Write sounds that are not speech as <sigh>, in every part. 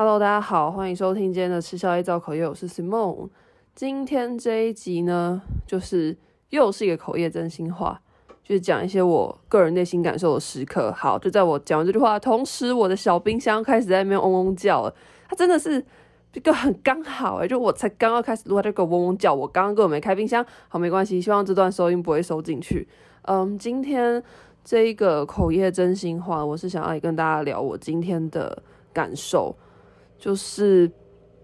Hello，大家好，欢迎收听今天的吃宵夜造口业，我是 Simon。今天这一集呢，就是又是一个口业真心话，就是讲一些我个人内心感受的时刻。好，就在我讲完这句话同时，我的小冰箱开始在那边嗡嗡叫了。它真的是这个很刚好诶，就我才刚刚开始录，它就给我嗡嗡叫。我刚刚根本没开冰箱，好，没关系，希望这段收音不会收进去。嗯，今天这一个口业真心话，我是想要跟大家聊我今天的感受。就是，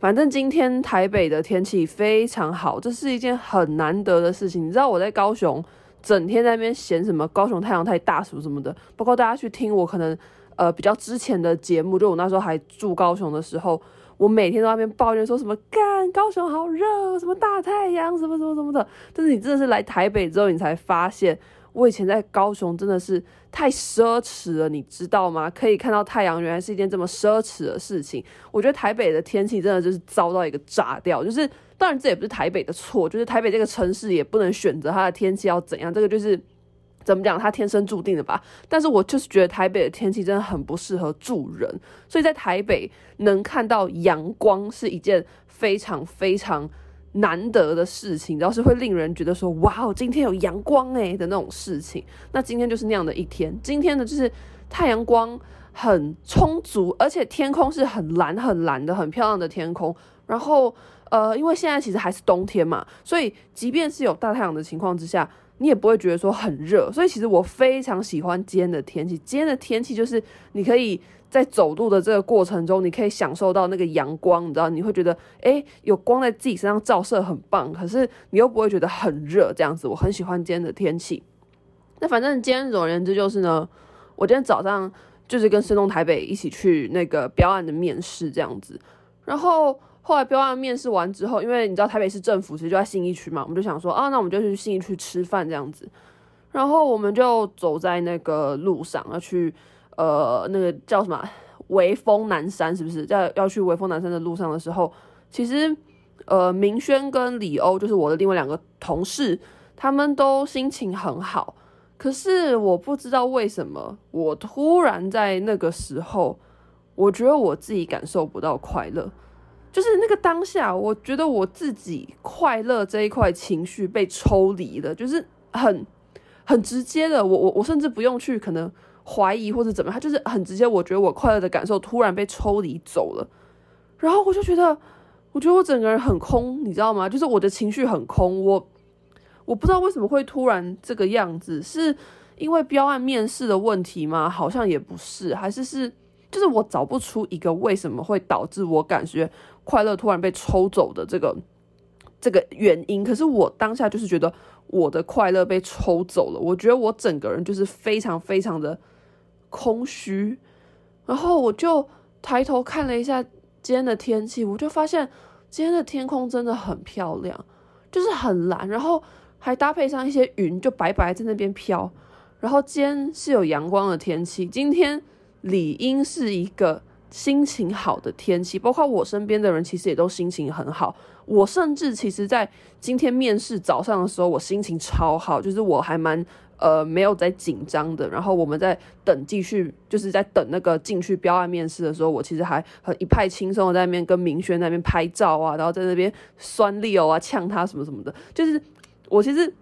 反正今天台北的天气非常好，这是一件很难得的事情。你知道我在高雄整天在那边嫌什么高雄太阳太大什么什么的，包括大家去听我可能呃比较之前的节目，就我那时候还住高雄的时候，我每天都在那边抱怨说什么干高雄好热，什么大太阳什么什么什么的。但是你真的是来台北之后，你才发现。我以前在高雄真的是太奢侈了，你知道吗？可以看到太阳，原来是一件这么奢侈的事情。我觉得台北的天气真的就是糟到一个炸掉。就是当然这也不是台北的错，就是台北这个城市也不能选择它的天气要怎样，这个就是怎么讲，它天生注定的吧。但是我就是觉得台北的天气真的很不适合住人，所以在台北能看到阳光是一件非常非常。难得的事情，然后是会令人觉得说，哇哦，今天有阳光诶的那种事情。那今天就是那样的一天。今天呢，就是太阳光很充足，而且天空是很蓝很蓝的，很漂亮的天空。然后，呃，因为现在其实还是冬天嘛，所以即便是有大太阳的情况之下，你也不会觉得说很热。所以其实我非常喜欢今天的天气。今天的天气就是你可以。在走路的这个过程中，你可以享受到那个阳光，你知道，你会觉得，诶，有光在自己身上照射很棒，可是你又不会觉得很热，这样子，我很喜欢今天的天气。那反正今天总而言之就是呢，我今天早上就是跟深东台北一起去那个标案的面试这样子，然后后来标案面试完之后，因为你知道台北市政府其实就在信义区嘛，我们就想说啊，那我们就去信义区吃饭这样子，然后我们就走在那个路上要去。呃，那个叫什么？微风南山是不是？在要去微风南山的路上的时候，其实呃，明轩跟李欧就是我的另外两个同事，他们都心情很好。可是我不知道为什么，我突然在那个时候，我觉得我自己感受不到快乐。就是那个当下，我觉得我自己快乐这一块情绪被抽离了，就是很很直接的。我我我甚至不用去可能。怀疑或者怎么，他就是很直接。我觉得我快乐的感受突然被抽离走了，然后我就觉得，我觉得我整个人很空，你知道吗？就是我的情绪很空。我我不知道为什么会突然这个样子，是因为标案面试的问题吗？好像也不是，还是是就是我找不出一个为什么会导致我感觉快乐突然被抽走的这个这个原因。可是我当下就是觉得我的快乐被抽走了，我觉得我整个人就是非常非常的。空虚，然后我就抬头看了一下今天的天气，我就发现今天的天空真的很漂亮，就是很蓝，然后还搭配上一些云，就白白在那边飘。然后今天是有阳光的天气，今天理应是一个心情好的天气，包括我身边的人其实也都心情很好。我甚至其实在今天面试早上的时候，我心情超好，就是我还蛮。呃，没有在紧张的，然后我们在等继续，就是在等那个进去标案面试的时候，我其实还很一派轻松的在那边跟明轩那边拍照啊，然后在那边酸利欧啊，呛他什么什么的。就是我其实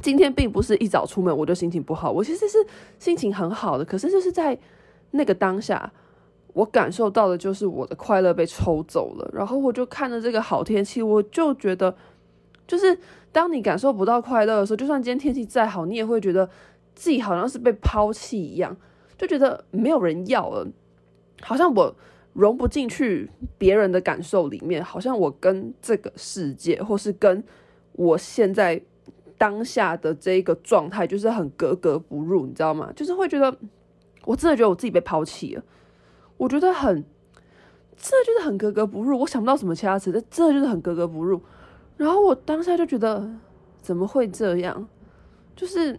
今天并不是一早出门我就心情不好，我其实是心情很好的，可是就是在那个当下，我感受到的就是我的快乐被抽走了，然后我就看着这个好天气，我就觉得。就是当你感受不到快乐的时候，就算今天天气再好，你也会觉得自己好像是被抛弃一样，就觉得没有人要了，好像我融不进去别人的感受里面，好像我跟这个世界，或是跟我现在当下的这一个状态，就是很格格不入，你知道吗？就是会觉得，我真的觉得我自己被抛弃了，我觉得很，这就是很格格不入，我想不到什么其他词，但真的就是很格格不入。然后我当下就觉得，怎么会这样？就是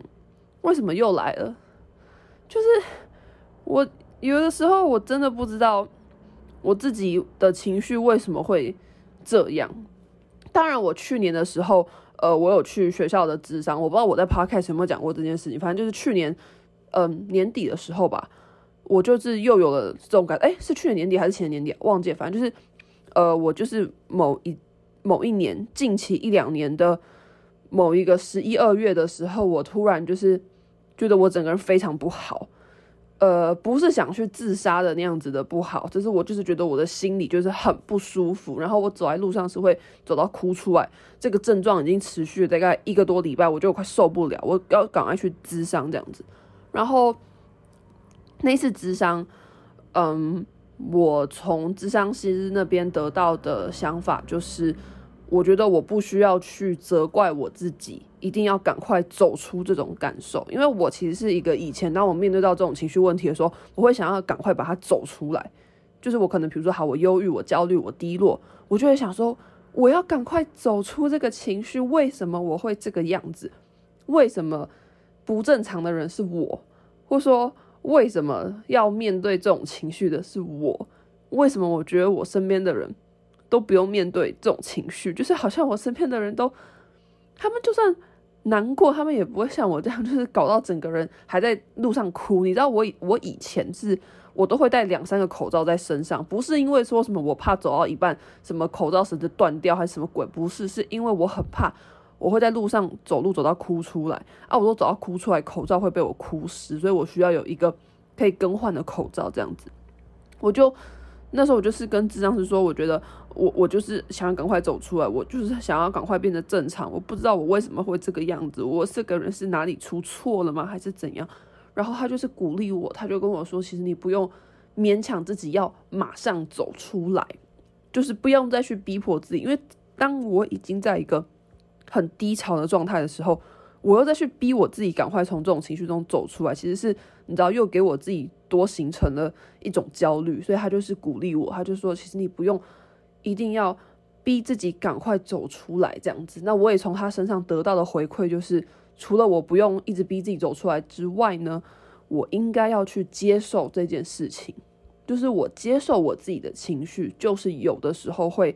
为什么又来了？就是我有的时候我真的不知道我自己的情绪为什么会这样。当然，我去年的时候，呃，我有去学校的咨商，我不知道我在 Podcast 有没有讲过这件事情。反正就是去年，嗯、年底的时候吧。我就是又有了这种感，哎，是去年年底还是前年年底，忘记，反正就是，呃，我就是某一某一年近期一两年的某一个十一二月的时候，我突然就是觉得我整个人非常不好。呃，不是想去自杀的那样子的不好，只是我就是觉得我的心里就是很不舒服，然后我走在路上是会走到哭出来，这个症状已经持续了大概一个多礼拜，我就快受不了，我要赶快去咨商这样子。然后那次咨商，嗯，我从咨商师那边得到的想法就是。我觉得我不需要去责怪我自己，一定要赶快走出这种感受，因为我其实是一个以前当我面对到这种情绪问题的时候，我会想要赶快把它走出来。就是我可能比如说好，我忧郁，我焦虑，我低落，我就会想说，我要赶快走出这个情绪。为什么我会这个样子？为什么不正常的人是我？或说为什么要面对这种情绪的是我？为什么我觉得我身边的人？都不用面对这种情绪，就是好像我身边的人都，他们就算难过，他们也不会像我这样，就是搞到整个人还在路上哭。你知道我我以前是，我都会带两三个口罩在身上，不是因为说什么我怕走到一半什么口罩绳子断掉还是什么鬼，不是，是因为我很怕我会在路上走路走到哭出来啊，我都走到哭出来，口罩会被我哭湿，所以我需要有一个可以更换的口罩，这样子，我就。那时候我就是跟智障师说，我觉得我我就是想要赶快走出来，我就是想要赶快变得正常。我不知道我为什么会这个样子，我这个人是哪里出错了吗，还是怎样？然后他就是鼓励我，他就跟我说，其实你不用勉强自己要马上走出来，就是不用再去逼迫自己，因为当我已经在一个很低潮的状态的时候，我又再去逼我自己赶快从这种情绪中走出来，其实是你知道又给我自己。多形成了一种焦虑，所以他就是鼓励我，他就说，其实你不用一定要逼自己赶快走出来这样子。那我也从他身上得到的回馈就是，除了我不用一直逼自己走出来之外呢，我应该要去接受这件事情，就是我接受我自己的情绪，就是有的时候会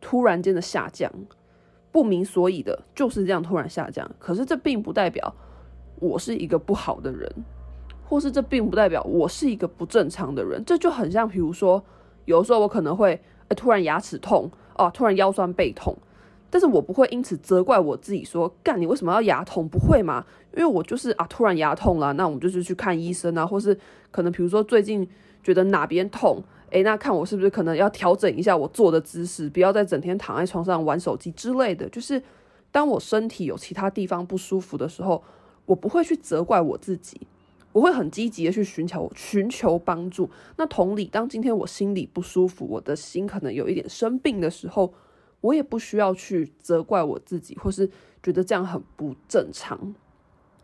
突然间的下降，不明所以的，就是这样突然下降。可是这并不代表我是一个不好的人。或是这并不代表我是一个不正常的人，这就很像，比如说，有时候我可能会，突然牙齿痛，哦，突然腰酸背痛，但是我不会因此责怪我自己说，干你为什么要牙痛？不会嘛？因为我就是啊，突然牙痛了，那我们就是去看医生啊，或是可能比如说最近觉得哪边痛，诶，那看我是不是可能要调整一下我坐的姿势，不要再整天躺在床上玩手机之类的。就是当我身体有其他地方不舒服的时候，我不会去责怪我自己。我会很积极的去寻求寻求帮助。那同理，当今天我心里不舒服，我的心可能有一点生病的时候，我也不需要去责怪我自己，或是觉得这样很不正常。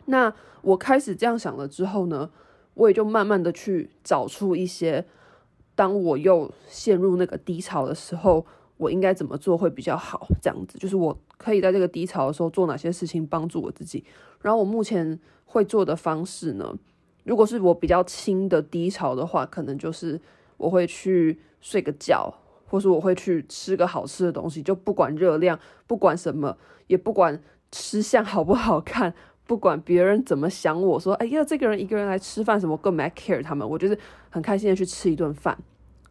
那我开始这样想了之后呢，我也就慢慢的去找出一些，当我又陷入那个低潮的时候，我应该怎么做会比较好。这样子，就是我可以在这个低潮的时候做哪些事情帮助我自己。然后我目前会做的方式呢，如果是我比较轻的低潮的话，可能就是我会去睡个觉，或是我会去吃个好吃的东西，就不管热量，不管什么，也不管吃相好不好看，不管别人怎么想我说，哎呀，这个人一个人来吃饭什么，更没 care 他们，我就是很开心的去吃一顿饭，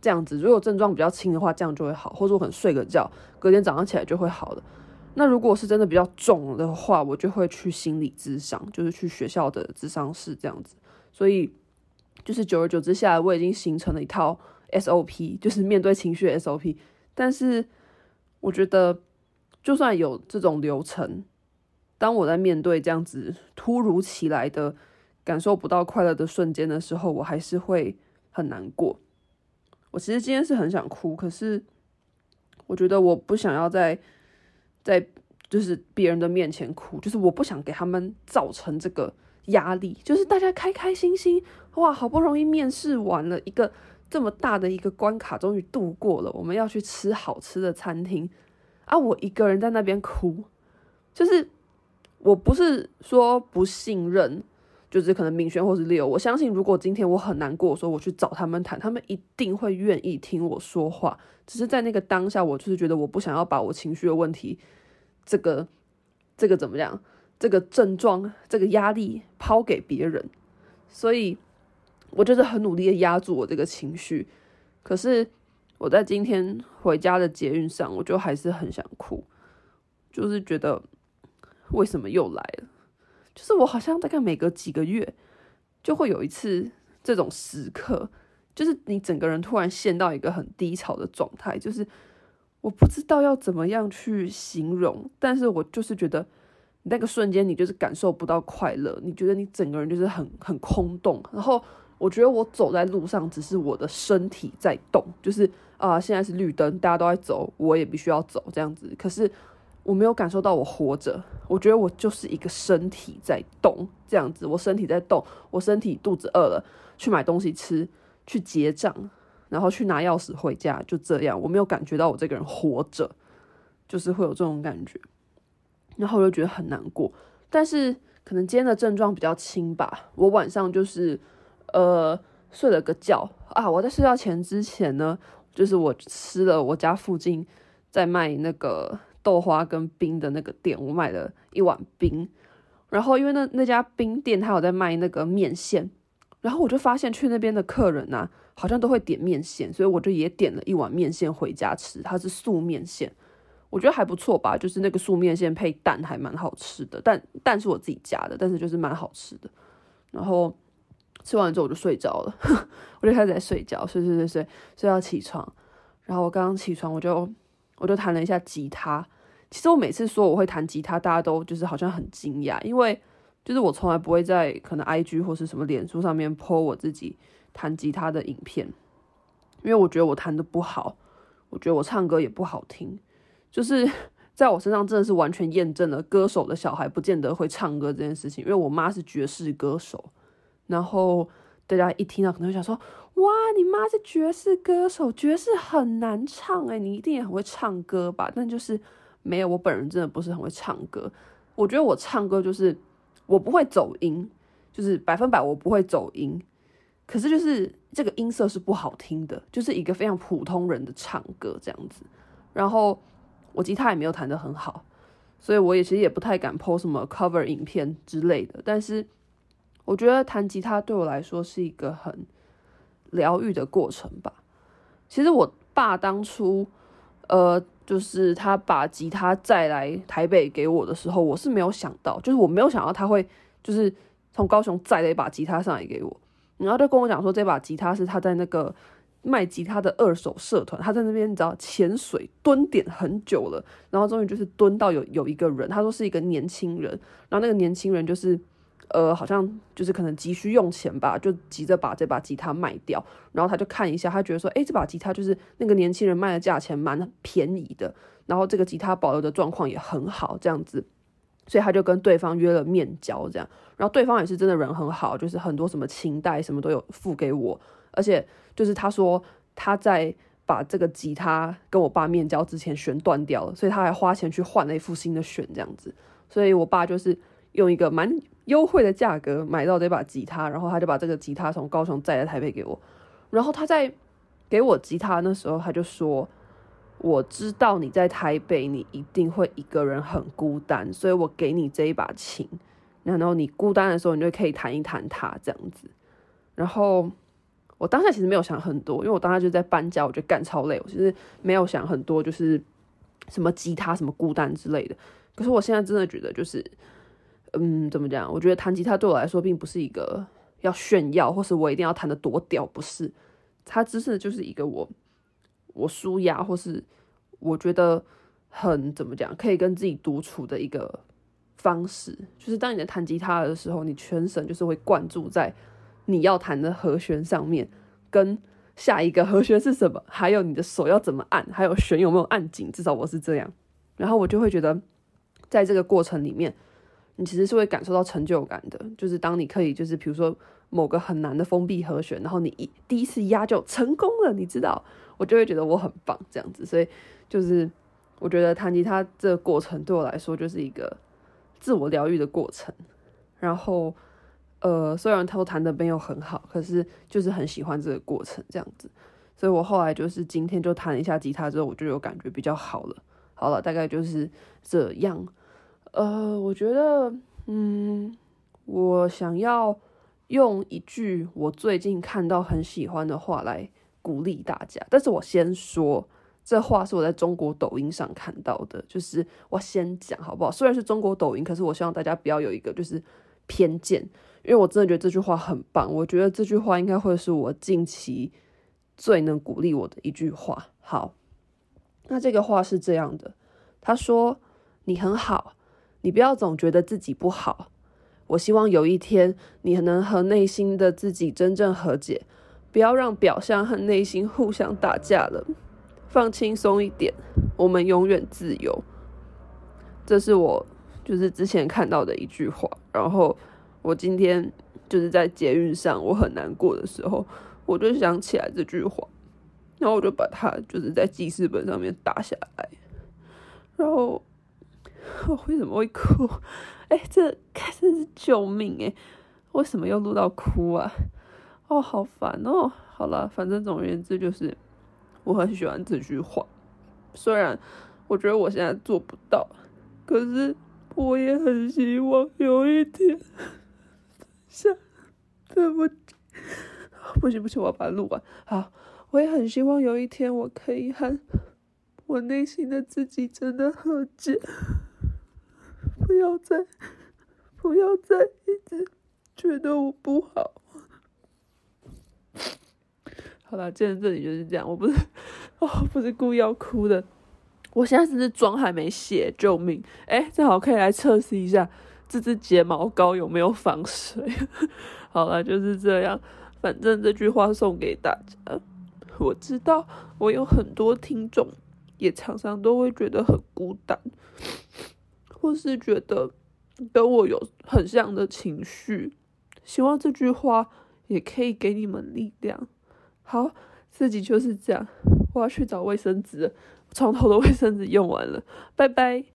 这样子。如果症状比较轻的话，这样就会好，或者我可能睡个觉，隔天早上起来就会好的。那如果是真的比较重的话，我就会去心理咨商，就是去学校的咨商室这样子。所以，就是久而久之下来，我已经形成了一套 SOP，就是面对情绪 SOP。但是，我觉得，就算有这种流程，当我在面对这样子突如其来的感受不到快乐的瞬间的时候，我还是会很难过。我其实今天是很想哭，可是我觉得我不想要在在就是别人的面前哭，就是我不想给他们造成这个。压力就是大家开开心心哇，好不容易面试完了一个这么大的一个关卡，终于度过了。我们要去吃好吃的餐厅啊，我一个人在那边哭，就是我不是说不信任，就是可能明轩或是 Leo，我相信如果今天我很难过，说我去找他们谈，他们一定会愿意听我说话。只是在那个当下，我就是觉得我不想要把我情绪的问题，这个这个怎么样？这个症状，这个压力抛给别人，所以我就是很努力的压住我这个情绪。可是我在今天回家的捷运上，我就还是很想哭，就是觉得为什么又来了？就是我好像大概每隔几个月就会有一次这种时刻，就是你整个人突然陷到一个很低潮的状态，就是我不知道要怎么样去形容，但是我就是觉得那个瞬间你就是感受不到快乐，你觉得你整个人就是很很空洞，然后我觉得我走在路上只是我的身体在动，就是啊现在是绿灯，大家都在走，我也必须要走这样子，可是。我没有感受到我活着，我觉得我就是一个身体在动，这样子，我身体在动，我身体肚子饿了，去买东西吃，去结账，然后去拿钥匙回家，就这样，我没有感觉到我这个人活着，就是会有这种感觉，然后我就觉得很难过。但是可能今天的症状比较轻吧，我晚上就是呃睡了个觉啊，我在睡觉前之前呢，就是我吃了我家附近在卖那个。豆花跟冰的那个店，我买了一碗冰，然后因为那那家冰店他有在卖那个面线，然后我就发现去那边的客人啊，好像都会点面线，所以我就也点了一碗面线回家吃，它是素面线，我觉得还不错吧，就是那个素面线配蛋还蛮好吃的，但蛋是我自己加的，但是就是蛮好吃的。然后吃完之后我就睡着了，<laughs> 我就开始在睡觉，睡睡睡睡睡到起床，然后我刚刚起床我就我就弹了一下吉他。其实我每次说我会弹吉他，大家都就是好像很惊讶，因为就是我从来不会在可能 IG 或是什么脸书上面 po 我自己弹吉他的影片，因为我觉得我弹得不好，我觉得我唱歌也不好听，就是 <laughs> 在我身上真的是完全验证了歌手的小孩不见得会唱歌这件事情，因为我妈是爵士歌手，然后大家一听到可能会想说，哇，你妈是爵士歌手，爵士很难唱诶，你一定也很会唱歌吧？但就是。没有，我本人真的不是很会唱歌。我觉得我唱歌就是我不会走音，就是百分百我不会走音。可是就是这个音色是不好听的，就是一个非常普通人的唱歌这样子。然后我吉他也没有弹得很好，所以我也其实也不太敢 po 什么 cover 影片之类的。但是我觉得弹吉他对我来说是一个很疗愈的过程吧。其实我爸当初，呃。就是他把吉他载来台北给我的时候，我是没有想到，就是我没有想到他会就是从高雄载了一把吉他上来给我，然后就跟我讲说，这把吉他是他在那个卖吉他的二手社团，他在那边你知道潜水蹲点很久了，然后终于就是蹲到有有一个人，他说是一个年轻人，然后那个年轻人就是。呃，好像就是可能急需用钱吧，就急着把这把吉他卖掉。然后他就看一下，他觉得说，诶，这把吉他就是那个年轻人卖的价钱蛮便宜的，然后这个吉他保留的状况也很好，这样子，所以他就跟对方约了面交，这样。然后对方也是真的人很好，就是很多什么琴带什么都有付给我，而且就是他说他在把这个吉他跟我爸面交之前弦断掉了，所以他还花钱去换了一副新的弦，这样子。所以我爸就是用一个蛮。优惠的价格买到这把吉他，然后他就把这个吉他从高雄载来台北给我。然后他在给我吉他那时候，他就说：“我知道你在台北，你一定会一个人很孤单，所以我给你这一把琴，然后你孤单的时候，你就可以弹一弹它这样子。”然后我当下其实没有想很多，因为我当下就在搬家，我觉得干超累，我其实没有想很多，就是什么吉他、什么孤单之类的。可是我现在真的觉得就是。嗯，怎么讲？我觉得弹吉他对我来说，并不是一个要炫耀，或是我一定要弹得多屌，不是。它只是就是一个我我舒压，或是我觉得很怎么讲，可以跟自己独处的一个方式。就是当你在弹吉他的时候，你全神就是会灌注在你要弹的和弦上面，跟下一个和弦是什么，还有你的手要怎么按，还有弦有没有按紧。至少我是这样，然后我就会觉得，在这个过程里面。你其实是会感受到成就感的，就是当你可以，就是比如说某个很难的封闭和弦，然后你一第一次压就成功了，你知道，我就会觉得我很棒这样子。所以就是我觉得弹吉他这个过程对我来说就是一个自我疗愈的过程。然后呃，虽然他弹的没有很好，可是就是很喜欢这个过程这样子。所以我后来就是今天就弹了一下吉他之后，我就有感觉比较好了。好了，大概就是这样。呃，我觉得，嗯，我想要用一句我最近看到很喜欢的话来鼓励大家。但是我先说，这话是我在中国抖音上看到的，就是我先讲好不好？虽然是中国抖音，可是我希望大家不要有一个就是偏见，因为我真的觉得这句话很棒。我觉得这句话应该会是我近期最能鼓励我的一句话。好，那这个话是这样的，他说：“你很好，你不要总觉得自己不好。”我希望有一天，你能和内心的自己真正和解，不要让表象和内心互相打架了。放轻松一点，我们永远自由。这是我就是之前看到的一句话。然后我今天就是在捷运上，我很难过的时候，我就想起来这句话，然后我就把它就是在记事本上面打下来。然后 <laughs> 我为什么会哭？<laughs> 哎、欸，这开始是救命哎、欸！为什么又录到哭啊？哦，好烦哦！好了，反正总而言之就是，我很喜欢这句话。虽然我觉得我现在做不到，可是我也很希望有一天，像对不起，不行不行，我要把它录完。好，我也很希望有一天我可以和我内心的自己真的和解。不要再，<laughs> 不要再一直觉得我不好。好了，今天这里就是这样。我不是，<laughs> 哦，不是故意要哭的。我现在只是妆还没卸，救命！哎，正好可以来测试一下这支睫毛膏有没有防水。<laughs> 好了，就是这样。反正这句话送给大家。我知道我有很多听众，也常常都会觉得很孤单。或是觉得跟我有很像的情绪，希望这句话也可以给你们力量。好，自己就是这样。我要去找卫生纸，床头的卫生纸用完了，拜拜。